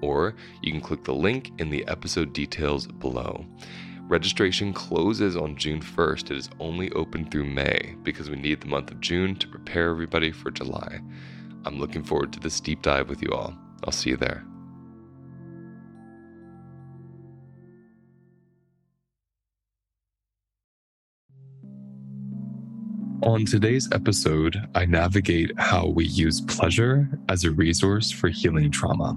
or you can click the link in the episode details below. Registration closes on June 1st. It is only open through May because we need the month of June to prepare everybody for July. I'm looking forward to this deep dive with you all. I'll see you there. On today's episode, I navigate how we use pleasure as a resource for healing trauma.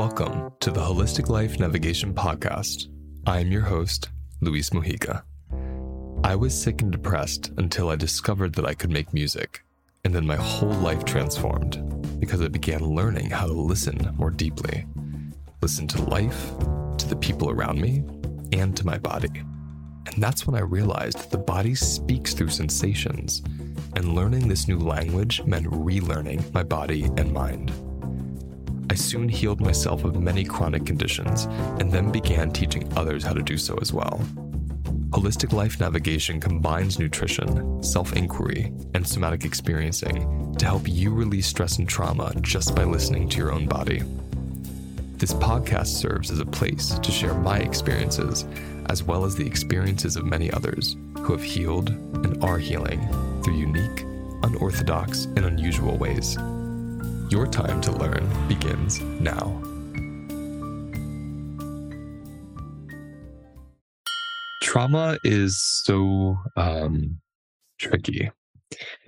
Welcome to the Holistic Life Navigation Podcast. I am your host, Luis Mujica. I was sick and depressed until I discovered that I could make music, and then my whole life transformed because I began learning how to listen more deeply. Listen to life, to the people around me, and to my body. And that's when I realized that the body speaks through sensations, and learning this new language meant relearning my body and mind. I soon healed myself of many chronic conditions and then began teaching others how to do so as well. Holistic Life Navigation combines nutrition, self inquiry, and somatic experiencing to help you release stress and trauma just by listening to your own body. This podcast serves as a place to share my experiences, as well as the experiences of many others who have healed and are healing through unique, unorthodox, and unusual ways. Your time to learn begins now. Trauma is so um, tricky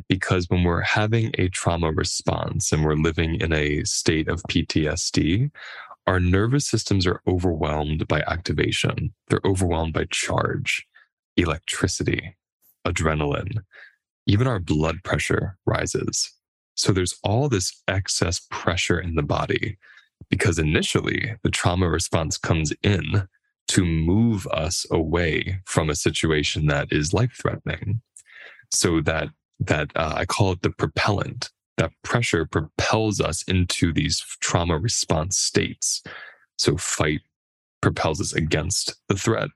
because when we're having a trauma response and we're living in a state of PTSD, our nervous systems are overwhelmed by activation. They're overwhelmed by charge, electricity, adrenaline. Even our blood pressure rises. So there's all this excess pressure in the body because initially the trauma response comes in to move us away from a situation that is life threatening. So that that uh, I call it the propellant. That pressure propels us into these trauma response states. So fight propels us against the threat.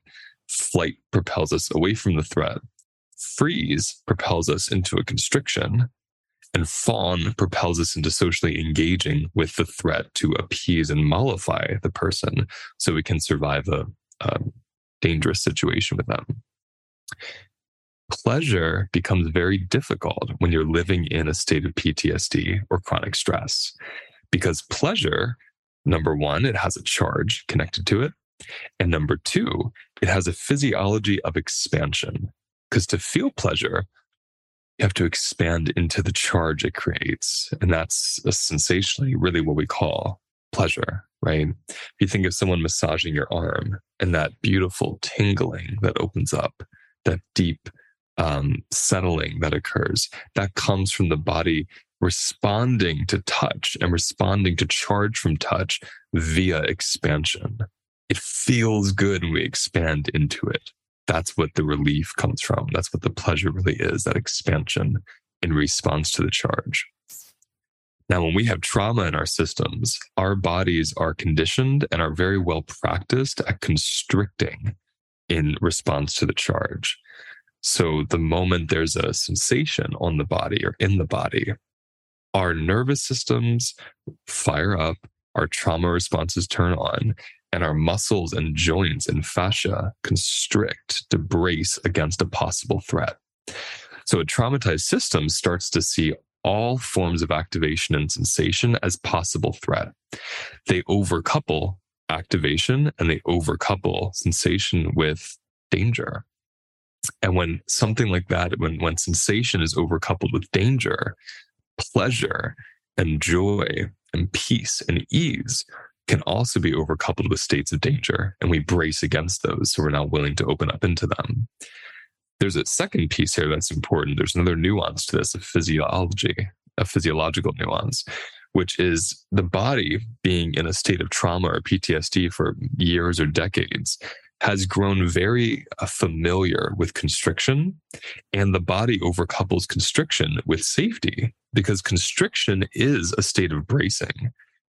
Flight propels us away from the threat. Freeze propels us into a constriction and fawn propels us into socially engaging with the threat to appease and mollify the person so we can survive a, a dangerous situation with them. Pleasure becomes very difficult when you're living in a state of PTSD or chronic stress because pleasure, number one, it has a charge connected to it. And number two, it has a physiology of expansion. Because to feel pleasure, you have to expand into the charge it creates. And that's sensationally really what we call pleasure, right? If you think of someone massaging your arm and that beautiful tingling that opens up, that deep um, settling that occurs, that comes from the body responding to touch and responding to charge from touch via expansion. It feels good when we expand into it. That's what the relief comes from. That's what the pleasure really is that expansion in response to the charge. Now, when we have trauma in our systems, our bodies are conditioned and are very well practiced at constricting in response to the charge. So, the moment there's a sensation on the body or in the body, our nervous systems fire up, our trauma responses turn on, and our muscles and joints and fascia constrict to brace against a possible threat. So, a traumatized system starts to see all forms of activation and sensation as possible threat. They overcouple activation and they overcouple sensation with danger. And when something like that, when, when sensation is overcoupled with danger, pleasure and joy and peace and ease can also be overcoupled with states of danger. And we brace against those. So we're not willing to open up into them there's a second piece here that's important. There's another nuance to this, a physiology, a physiological nuance, which is the body being in a state of trauma or PTSD for years or decades has grown very uh, familiar with constriction and the body overcouples constriction with safety because constriction is a state of bracing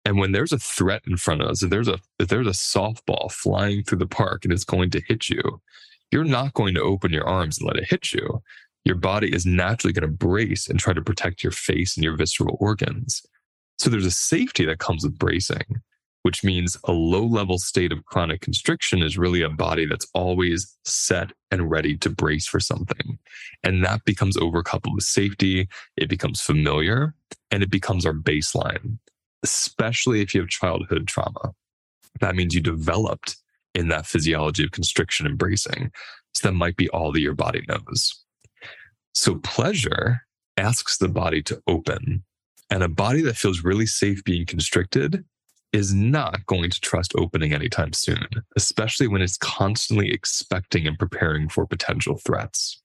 and when there's a threat in front of us if there's a if there's a softball flying through the park and it's going to hit you you're not going to open your arms and let it hit you. Your body is naturally going to brace and try to protect your face and your visceral organs. So there's a safety that comes with bracing, which means a low level state of chronic constriction is really a body that's always set and ready to brace for something. And that becomes overcoupled with safety. It becomes familiar and it becomes our baseline, especially if you have childhood trauma. That means you developed in that physiology of constriction and bracing. So that might be all that your body knows. So pleasure asks the body to open. And a body that feels really safe being constricted is not going to trust opening anytime soon, especially when it's constantly expecting and preparing for potential threats.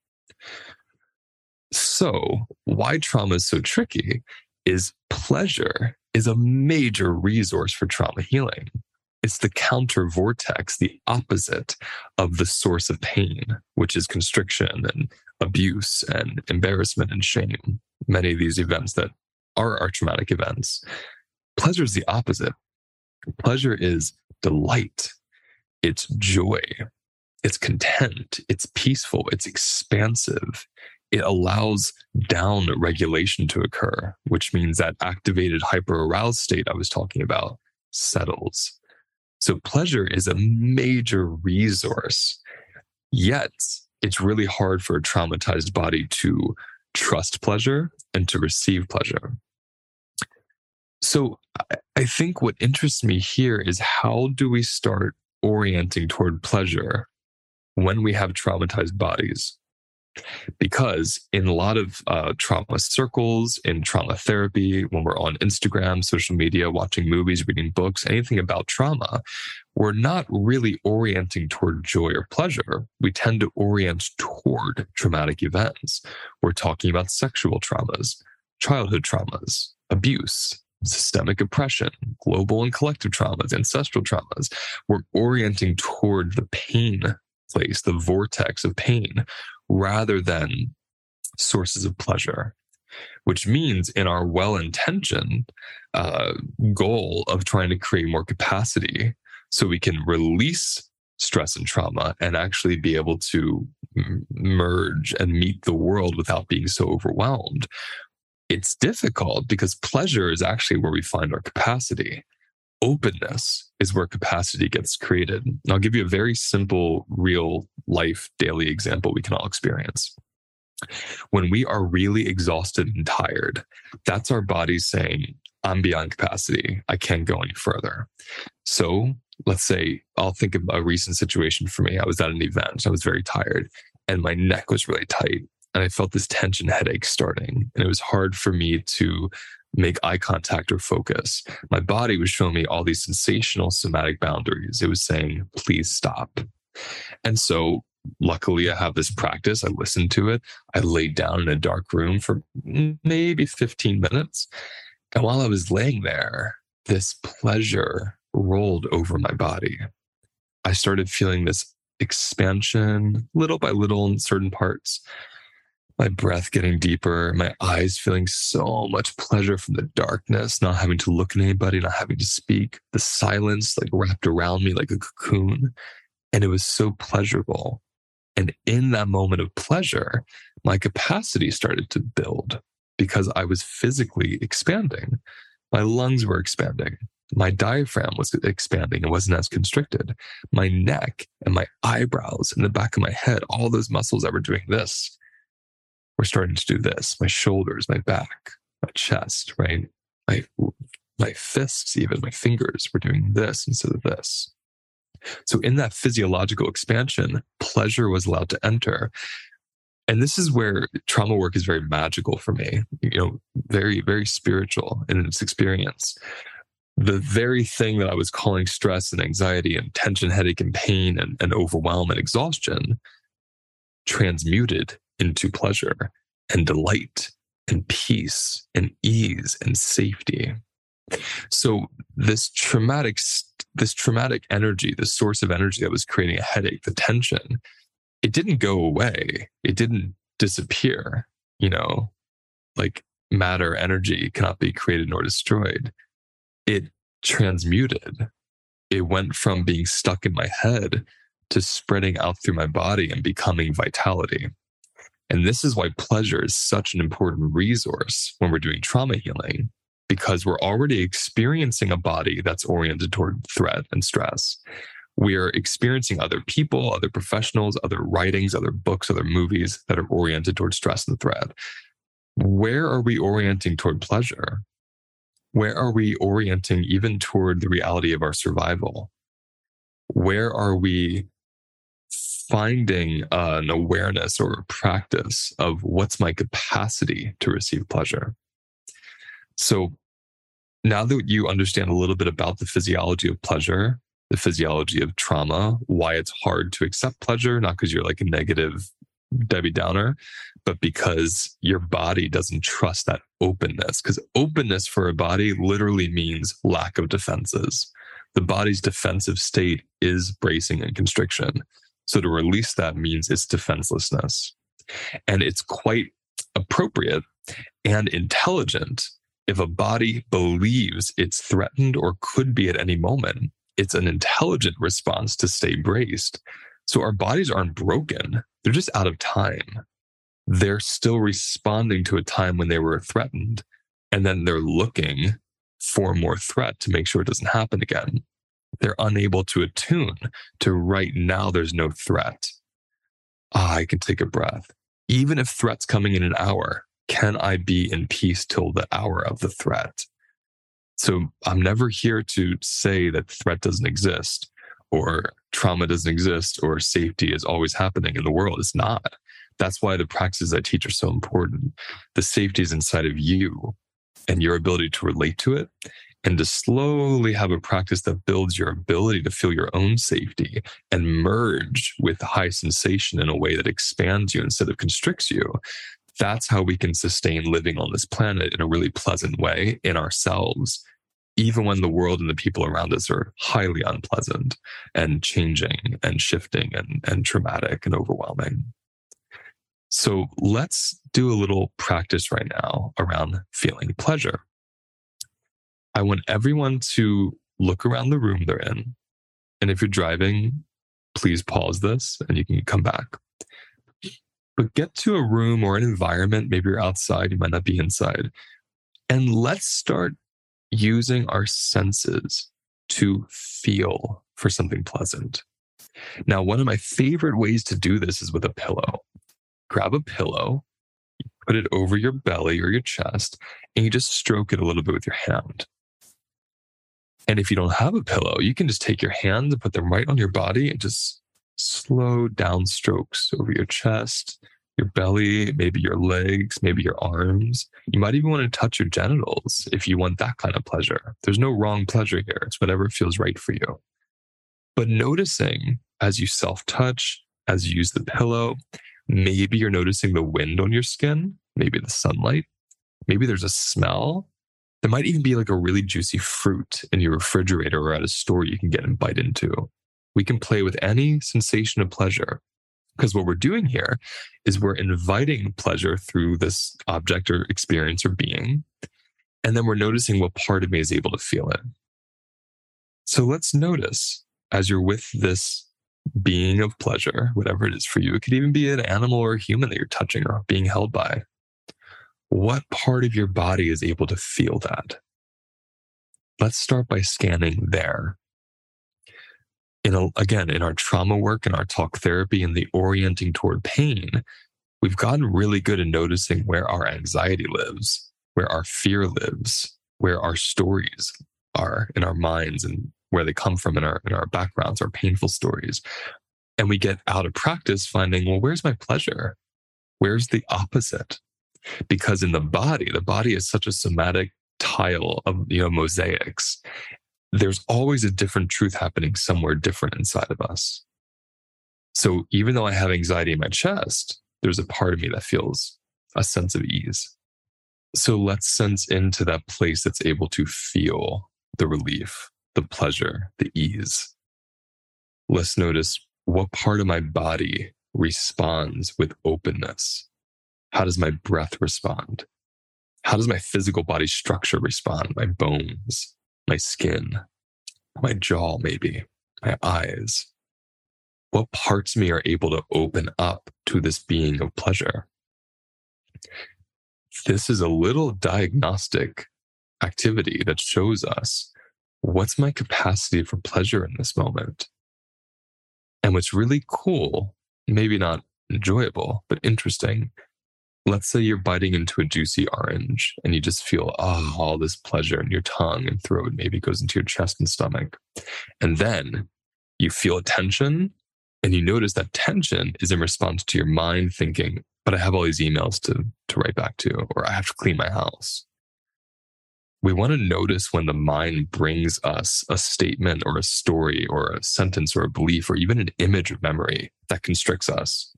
So, why trauma is so tricky is pleasure is a major resource for trauma healing. It's the counter vortex, the opposite of the source of pain, which is constriction and abuse and embarrassment and shame. Many of these events that are our traumatic events. Pleasure is the opposite. Pleasure is delight, it's joy, it's content, it's peaceful, it's expansive. It allows down regulation to occur, which means that activated hyper aroused state I was talking about settles so pleasure is a major resource. Yet it's really hard for a traumatized body to trust pleasure and to receive pleasure. So I think what interests me here is how do we start orienting toward pleasure when we have traumatized bodies? Because in a lot of uh, trauma circles, in trauma therapy, when we're on Instagram, social media, watching movies, reading books, anything about trauma, we're not really orienting toward joy or pleasure. We tend to orient toward traumatic events. We're talking about sexual traumas, childhood traumas, abuse, systemic oppression, global and collective traumas, ancestral traumas. We're orienting toward the pain place, the vortex of pain, rather than sources of pleasure, which means in our well intentioned uh, goal of trying to create more capacity so we can release stress and trauma and actually be able to m- merge and meet the world without being so overwhelmed. It's difficult because pleasure is actually where we find our capacity openness is where capacity gets created. And I'll give you a very simple, real life daily example we can all experience. When we are really exhausted and tired, that's our body saying, I'm beyond capacity. I can't go any further. So let's say I'll think of a recent situation for me. I was at an event, I was very tired, and my neck was really tight. and I felt this tension headache starting. And it was hard for me to make eye contact or focus. My body was showing me all these sensational somatic boundaries. It was saying, please stop. And so, luckily, I have this practice. I listened to it. I laid down in a dark room for maybe 15 minutes. And while I was laying there, this pleasure rolled over my body. I started feeling this expansion little by little in certain parts my breath getting deeper, my eyes feeling so much pleasure from the darkness, not having to look at anybody, not having to speak, the silence like wrapped around me like a cocoon. And it was so pleasurable. And in that moment of pleasure, my capacity started to build because I was physically expanding. My lungs were expanding. My diaphragm was expanding and wasn't as constricted. My neck and my eyebrows and the back of my head, all those muscles that were doing this we're starting to do this. My shoulders, my back, my chest, right? My my fists, even my fingers, were doing this instead of this. So in that physiological expansion, pleasure was allowed to enter. And this is where trauma work is very magical for me, you know, very, very spiritual in its experience. The very thing that I was calling stress and anxiety and tension, headache, and pain and, and overwhelm and exhaustion transmuted into pleasure and delight and peace and ease and safety. So this traumatic, this traumatic energy, the source of energy that was creating a headache, the tension, it didn't go away. It didn't disappear. You know, like matter, energy cannot be created nor destroyed. It transmuted. It went from being stuck in my head to spreading out through my body and becoming vitality. And this is why pleasure is such an important resource when we're doing trauma healing, because we're already experiencing a body that's oriented toward threat and stress. We're experiencing other people, other professionals, other writings, other books, other movies that are oriented toward stress and threat. Where are we orienting toward pleasure? Where are we orienting even toward the reality of our survival? Where are we finding uh, an awareness or a practice of what's my capacity to receive pleasure. So now that you understand a little bit about the physiology of pleasure, the physiology of trauma, why it's hard to accept pleasure, not because you're like a negative Debbie Downer, but because your body doesn't trust that openness. Because openness for a body literally means lack of defenses. The body's defensive state is bracing and constriction. So to release that means it's defenselessness. And it's quite appropriate and intelligent if a body believes it's threatened or could be at any moment. It's an intelligent response to stay braced. So our bodies aren't broken, they're just out of time. They're still responding to a time when they were threatened. And then they're looking for more threat to make sure it doesn't happen again they're unable to attune to right now there's no threat. Ah, I can take a breath. Even if threat's coming in an hour, can I be in peace till the hour of the threat? So I'm never here to say that threat doesn't exist or trauma doesn't exist or safety is always happening in the world. It's not. That's why the practices I teach are so important. The safety is inside of you and your ability to relate to it and to slowly have a practice that builds your ability to feel your own safety and merge with high sensation in a way that expands you instead of constricts you. That's how we can sustain living on this planet in a really pleasant way in ourselves, even when the world and the people around us are highly unpleasant and changing and shifting and, and traumatic and overwhelming. So let's do a little practice right now around feeling pleasure. I want everyone to look around the room they're in. And if you're driving, please pause this and you can come back. But get to a room or an environment, maybe you're outside, you might not be inside. And let's start using our senses to feel for something pleasant. Now, one of my favorite ways to do this is with a pillow. Grab a pillow, put it over your belly or your chest, and you just stroke it a little bit with your hand. And if you don't have a pillow, you can just take your hands and put them right on your body and just slow down strokes over your chest, your belly, maybe your legs, maybe your arms. You might even want to touch your genitals if you want that kind of pleasure. There's no wrong pleasure here. It's whatever feels right for you. But noticing as you self touch, as you use the pillow, maybe you're noticing the wind on your skin, maybe the sunlight, maybe there's a smell. There might even be like a really juicy fruit in your refrigerator or at a store you can get and bite into. We can play with any sensation of pleasure because what we're doing here is we're inviting pleasure through this object or experience or being. And then we're noticing what part of me is able to feel it. So let's notice as you're with this being of pleasure, whatever it is for you, it could even be an animal or a human that you're touching or being held by. What part of your body is able to feel that? Let's start by scanning there in a, again, in our trauma work and our talk therapy and the orienting toward pain, we've gotten really good at noticing where our anxiety lives, where our fear lives, where our stories are in our minds and where they come from in our in our backgrounds, our painful stories. And we get out of practice finding, well, where's my pleasure? Where's the opposite? Because in the body, the body is such a somatic tile of you know mosaics there's always a different truth happening somewhere different inside of us. So even though I have anxiety in my chest, there's a part of me that feels a sense of ease. So let's sense into that place that's able to feel the relief, the pleasure, the ease. Let's notice what part of my body responds with openness. How does my breath respond? How does my physical body structure respond? My bones, my skin, my jaw, maybe my eyes. What parts of me are able to open up to this being of pleasure? This is a little diagnostic activity that shows us what's my capacity for pleasure in this moment. And what's really cool, maybe not enjoyable, but interesting, let's say you're biting into a juicy orange and you just feel oh, all this pleasure in your tongue and throat, maybe goes into your chest and stomach. And then you feel tension and you notice that tension is in response to your mind thinking, but I have all these emails to, to write back to, or I have to clean my house. We want to notice when the mind brings us a statement or a story or a sentence or a belief or even an image of memory that constricts us.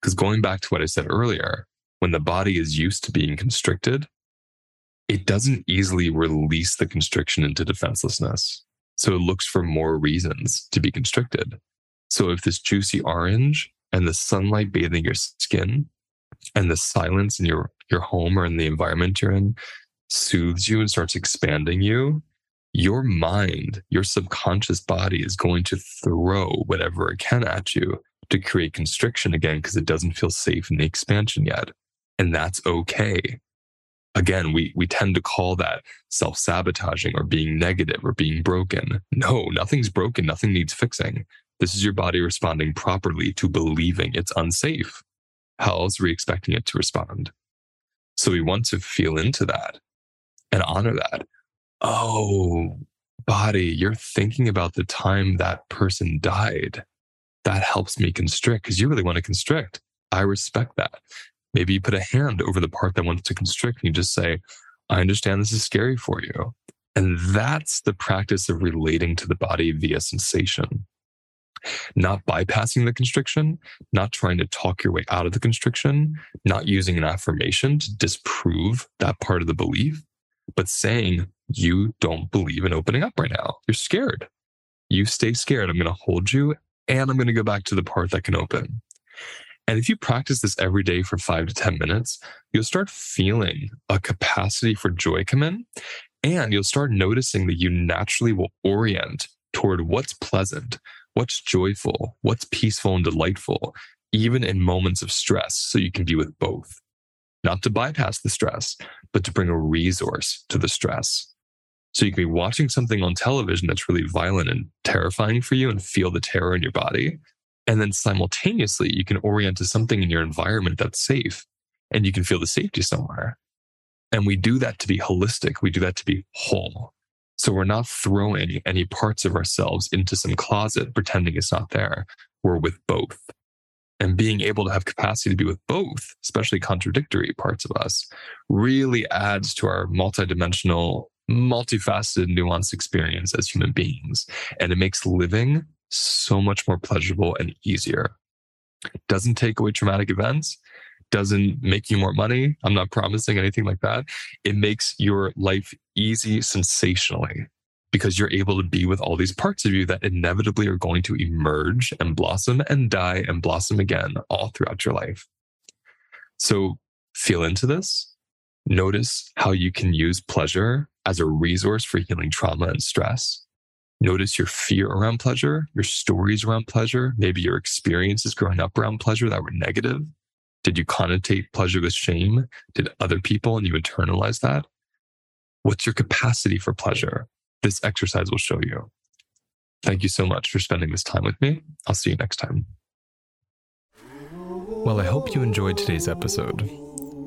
Because going back to what I said earlier, when the body is used to being constricted, it doesn't easily release the constriction into defenselessness. So it looks for more reasons to be constricted. So if this juicy orange and the sunlight bathing your skin and the silence in your, your home or in the environment you're in soothes you and starts expanding you, your mind, your subconscious body is going to throw whatever it can at you to create constriction again because it doesn't feel safe in the expansion yet and that's okay. Again, we, we tend to call that self sabotaging or being negative or being broken. No, nothing's broken. Nothing needs fixing. This is your body responding properly to believing it's unsafe. How else are we expecting it to respond? So we want to feel into that and honor that. Oh, body, you're thinking about the time that person died. That helps me constrict because you really want to constrict. I respect that. Maybe you put a hand over the part that wants to constrict and you just say, I understand this is scary for you. And that's the practice of relating to the body via sensation. Not bypassing the constriction, not trying to talk your way out of the constriction, not using an affirmation to disprove that part of the belief, but saying, You don't believe in opening up right now. You're scared. You stay scared. I'm going to hold you and I'm going to go back to the part that can open. And if you practice this every day for five to 10 minutes, you'll start feeling a capacity for joy come in. And you'll start noticing that you naturally will orient toward what's pleasant, what's joyful, what's peaceful and delightful, even in moments of stress. So you can be with both, not to bypass the stress, but to bring a resource to the stress. So you can be watching something on television that's really violent and terrifying for you and feel the terror in your body. And then simultaneously, you can orient to something in your environment that's safe and you can feel the safety somewhere. And we do that to be holistic. We do that to be whole. So we're not throwing any parts of ourselves into some closet, pretending it's not there. We're with both. And being able to have capacity to be with both, especially contradictory parts of us, really adds to our multidimensional, multifaceted, nuanced experience as human beings. And it makes living so much more pleasurable and easier. It doesn't take away traumatic events, doesn't make you more money. I'm not promising anything like that. It makes your life easy sensationally because you're able to be with all these parts of you that inevitably are going to emerge and blossom and die and blossom again all throughout your life. So feel into this. Notice how you can use pleasure as a resource for healing trauma and stress. Notice your fear around pleasure, your stories around pleasure, maybe your experiences growing up around pleasure that were negative. Did you connotate pleasure with shame? Did other people and you internalize that? What's your capacity for pleasure? This exercise will show you. Thank you so much for spending this time with me. I'll see you next time. Well, I hope you enjoyed today's episode.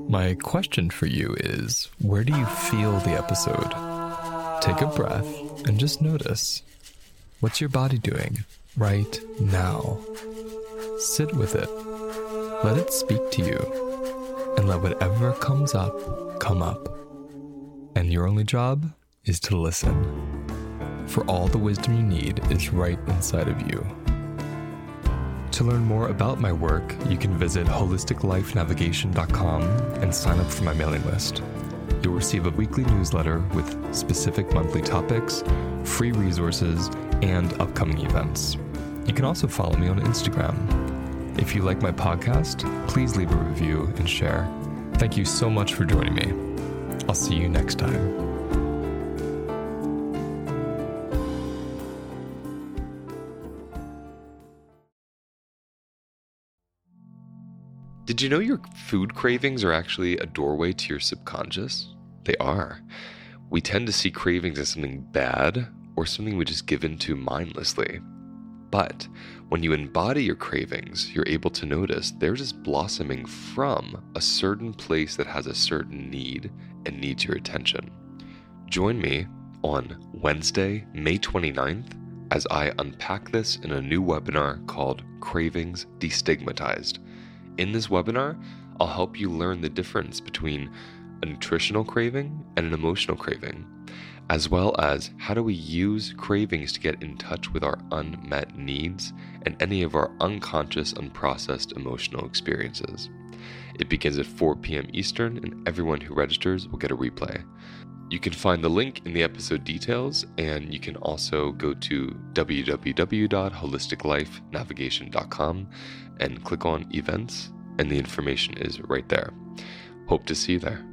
My question for you is where do you feel the episode? Take a breath and just notice. What's your body doing right now? Sit with it. Let it speak to you. And let whatever comes up come up. And your only job is to listen. For all the wisdom you need is right inside of you. To learn more about my work, you can visit holisticlifenavigation.com and sign up for my mailing list. You'll receive a weekly newsletter with specific monthly topics, free resources, and upcoming events. You can also follow me on Instagram. If you like my podcast, please leave a review and share. Thank you so much for joining me. I'll see you next time. Did you know your food cravings are actually a doorway to your subconscious? They are. We tend to see cravings as something bad or something we just give into mindlessly. But when you embody your cravings, you're able to notice they're just blossoming from a certain place that has a certain need and needs your attention. Join me on Wednesday, May 29th, as I unpack this in a new webinar called Cravings Destigmatized. In this webinar, I'll help you learn the difference between a nutritional craving and an emotional craving, as well as how do we use cravings to get in touch with our unmet needs and any of our unconscious, unprocessed emotional experiences. It begins at 4 p.m. Eastern, and everyone who registers will get a replay. You can find the link in the episode details, and you can also go to www.holisticlifenavigation.com and click on events, and the information is right there. Hope to see you there.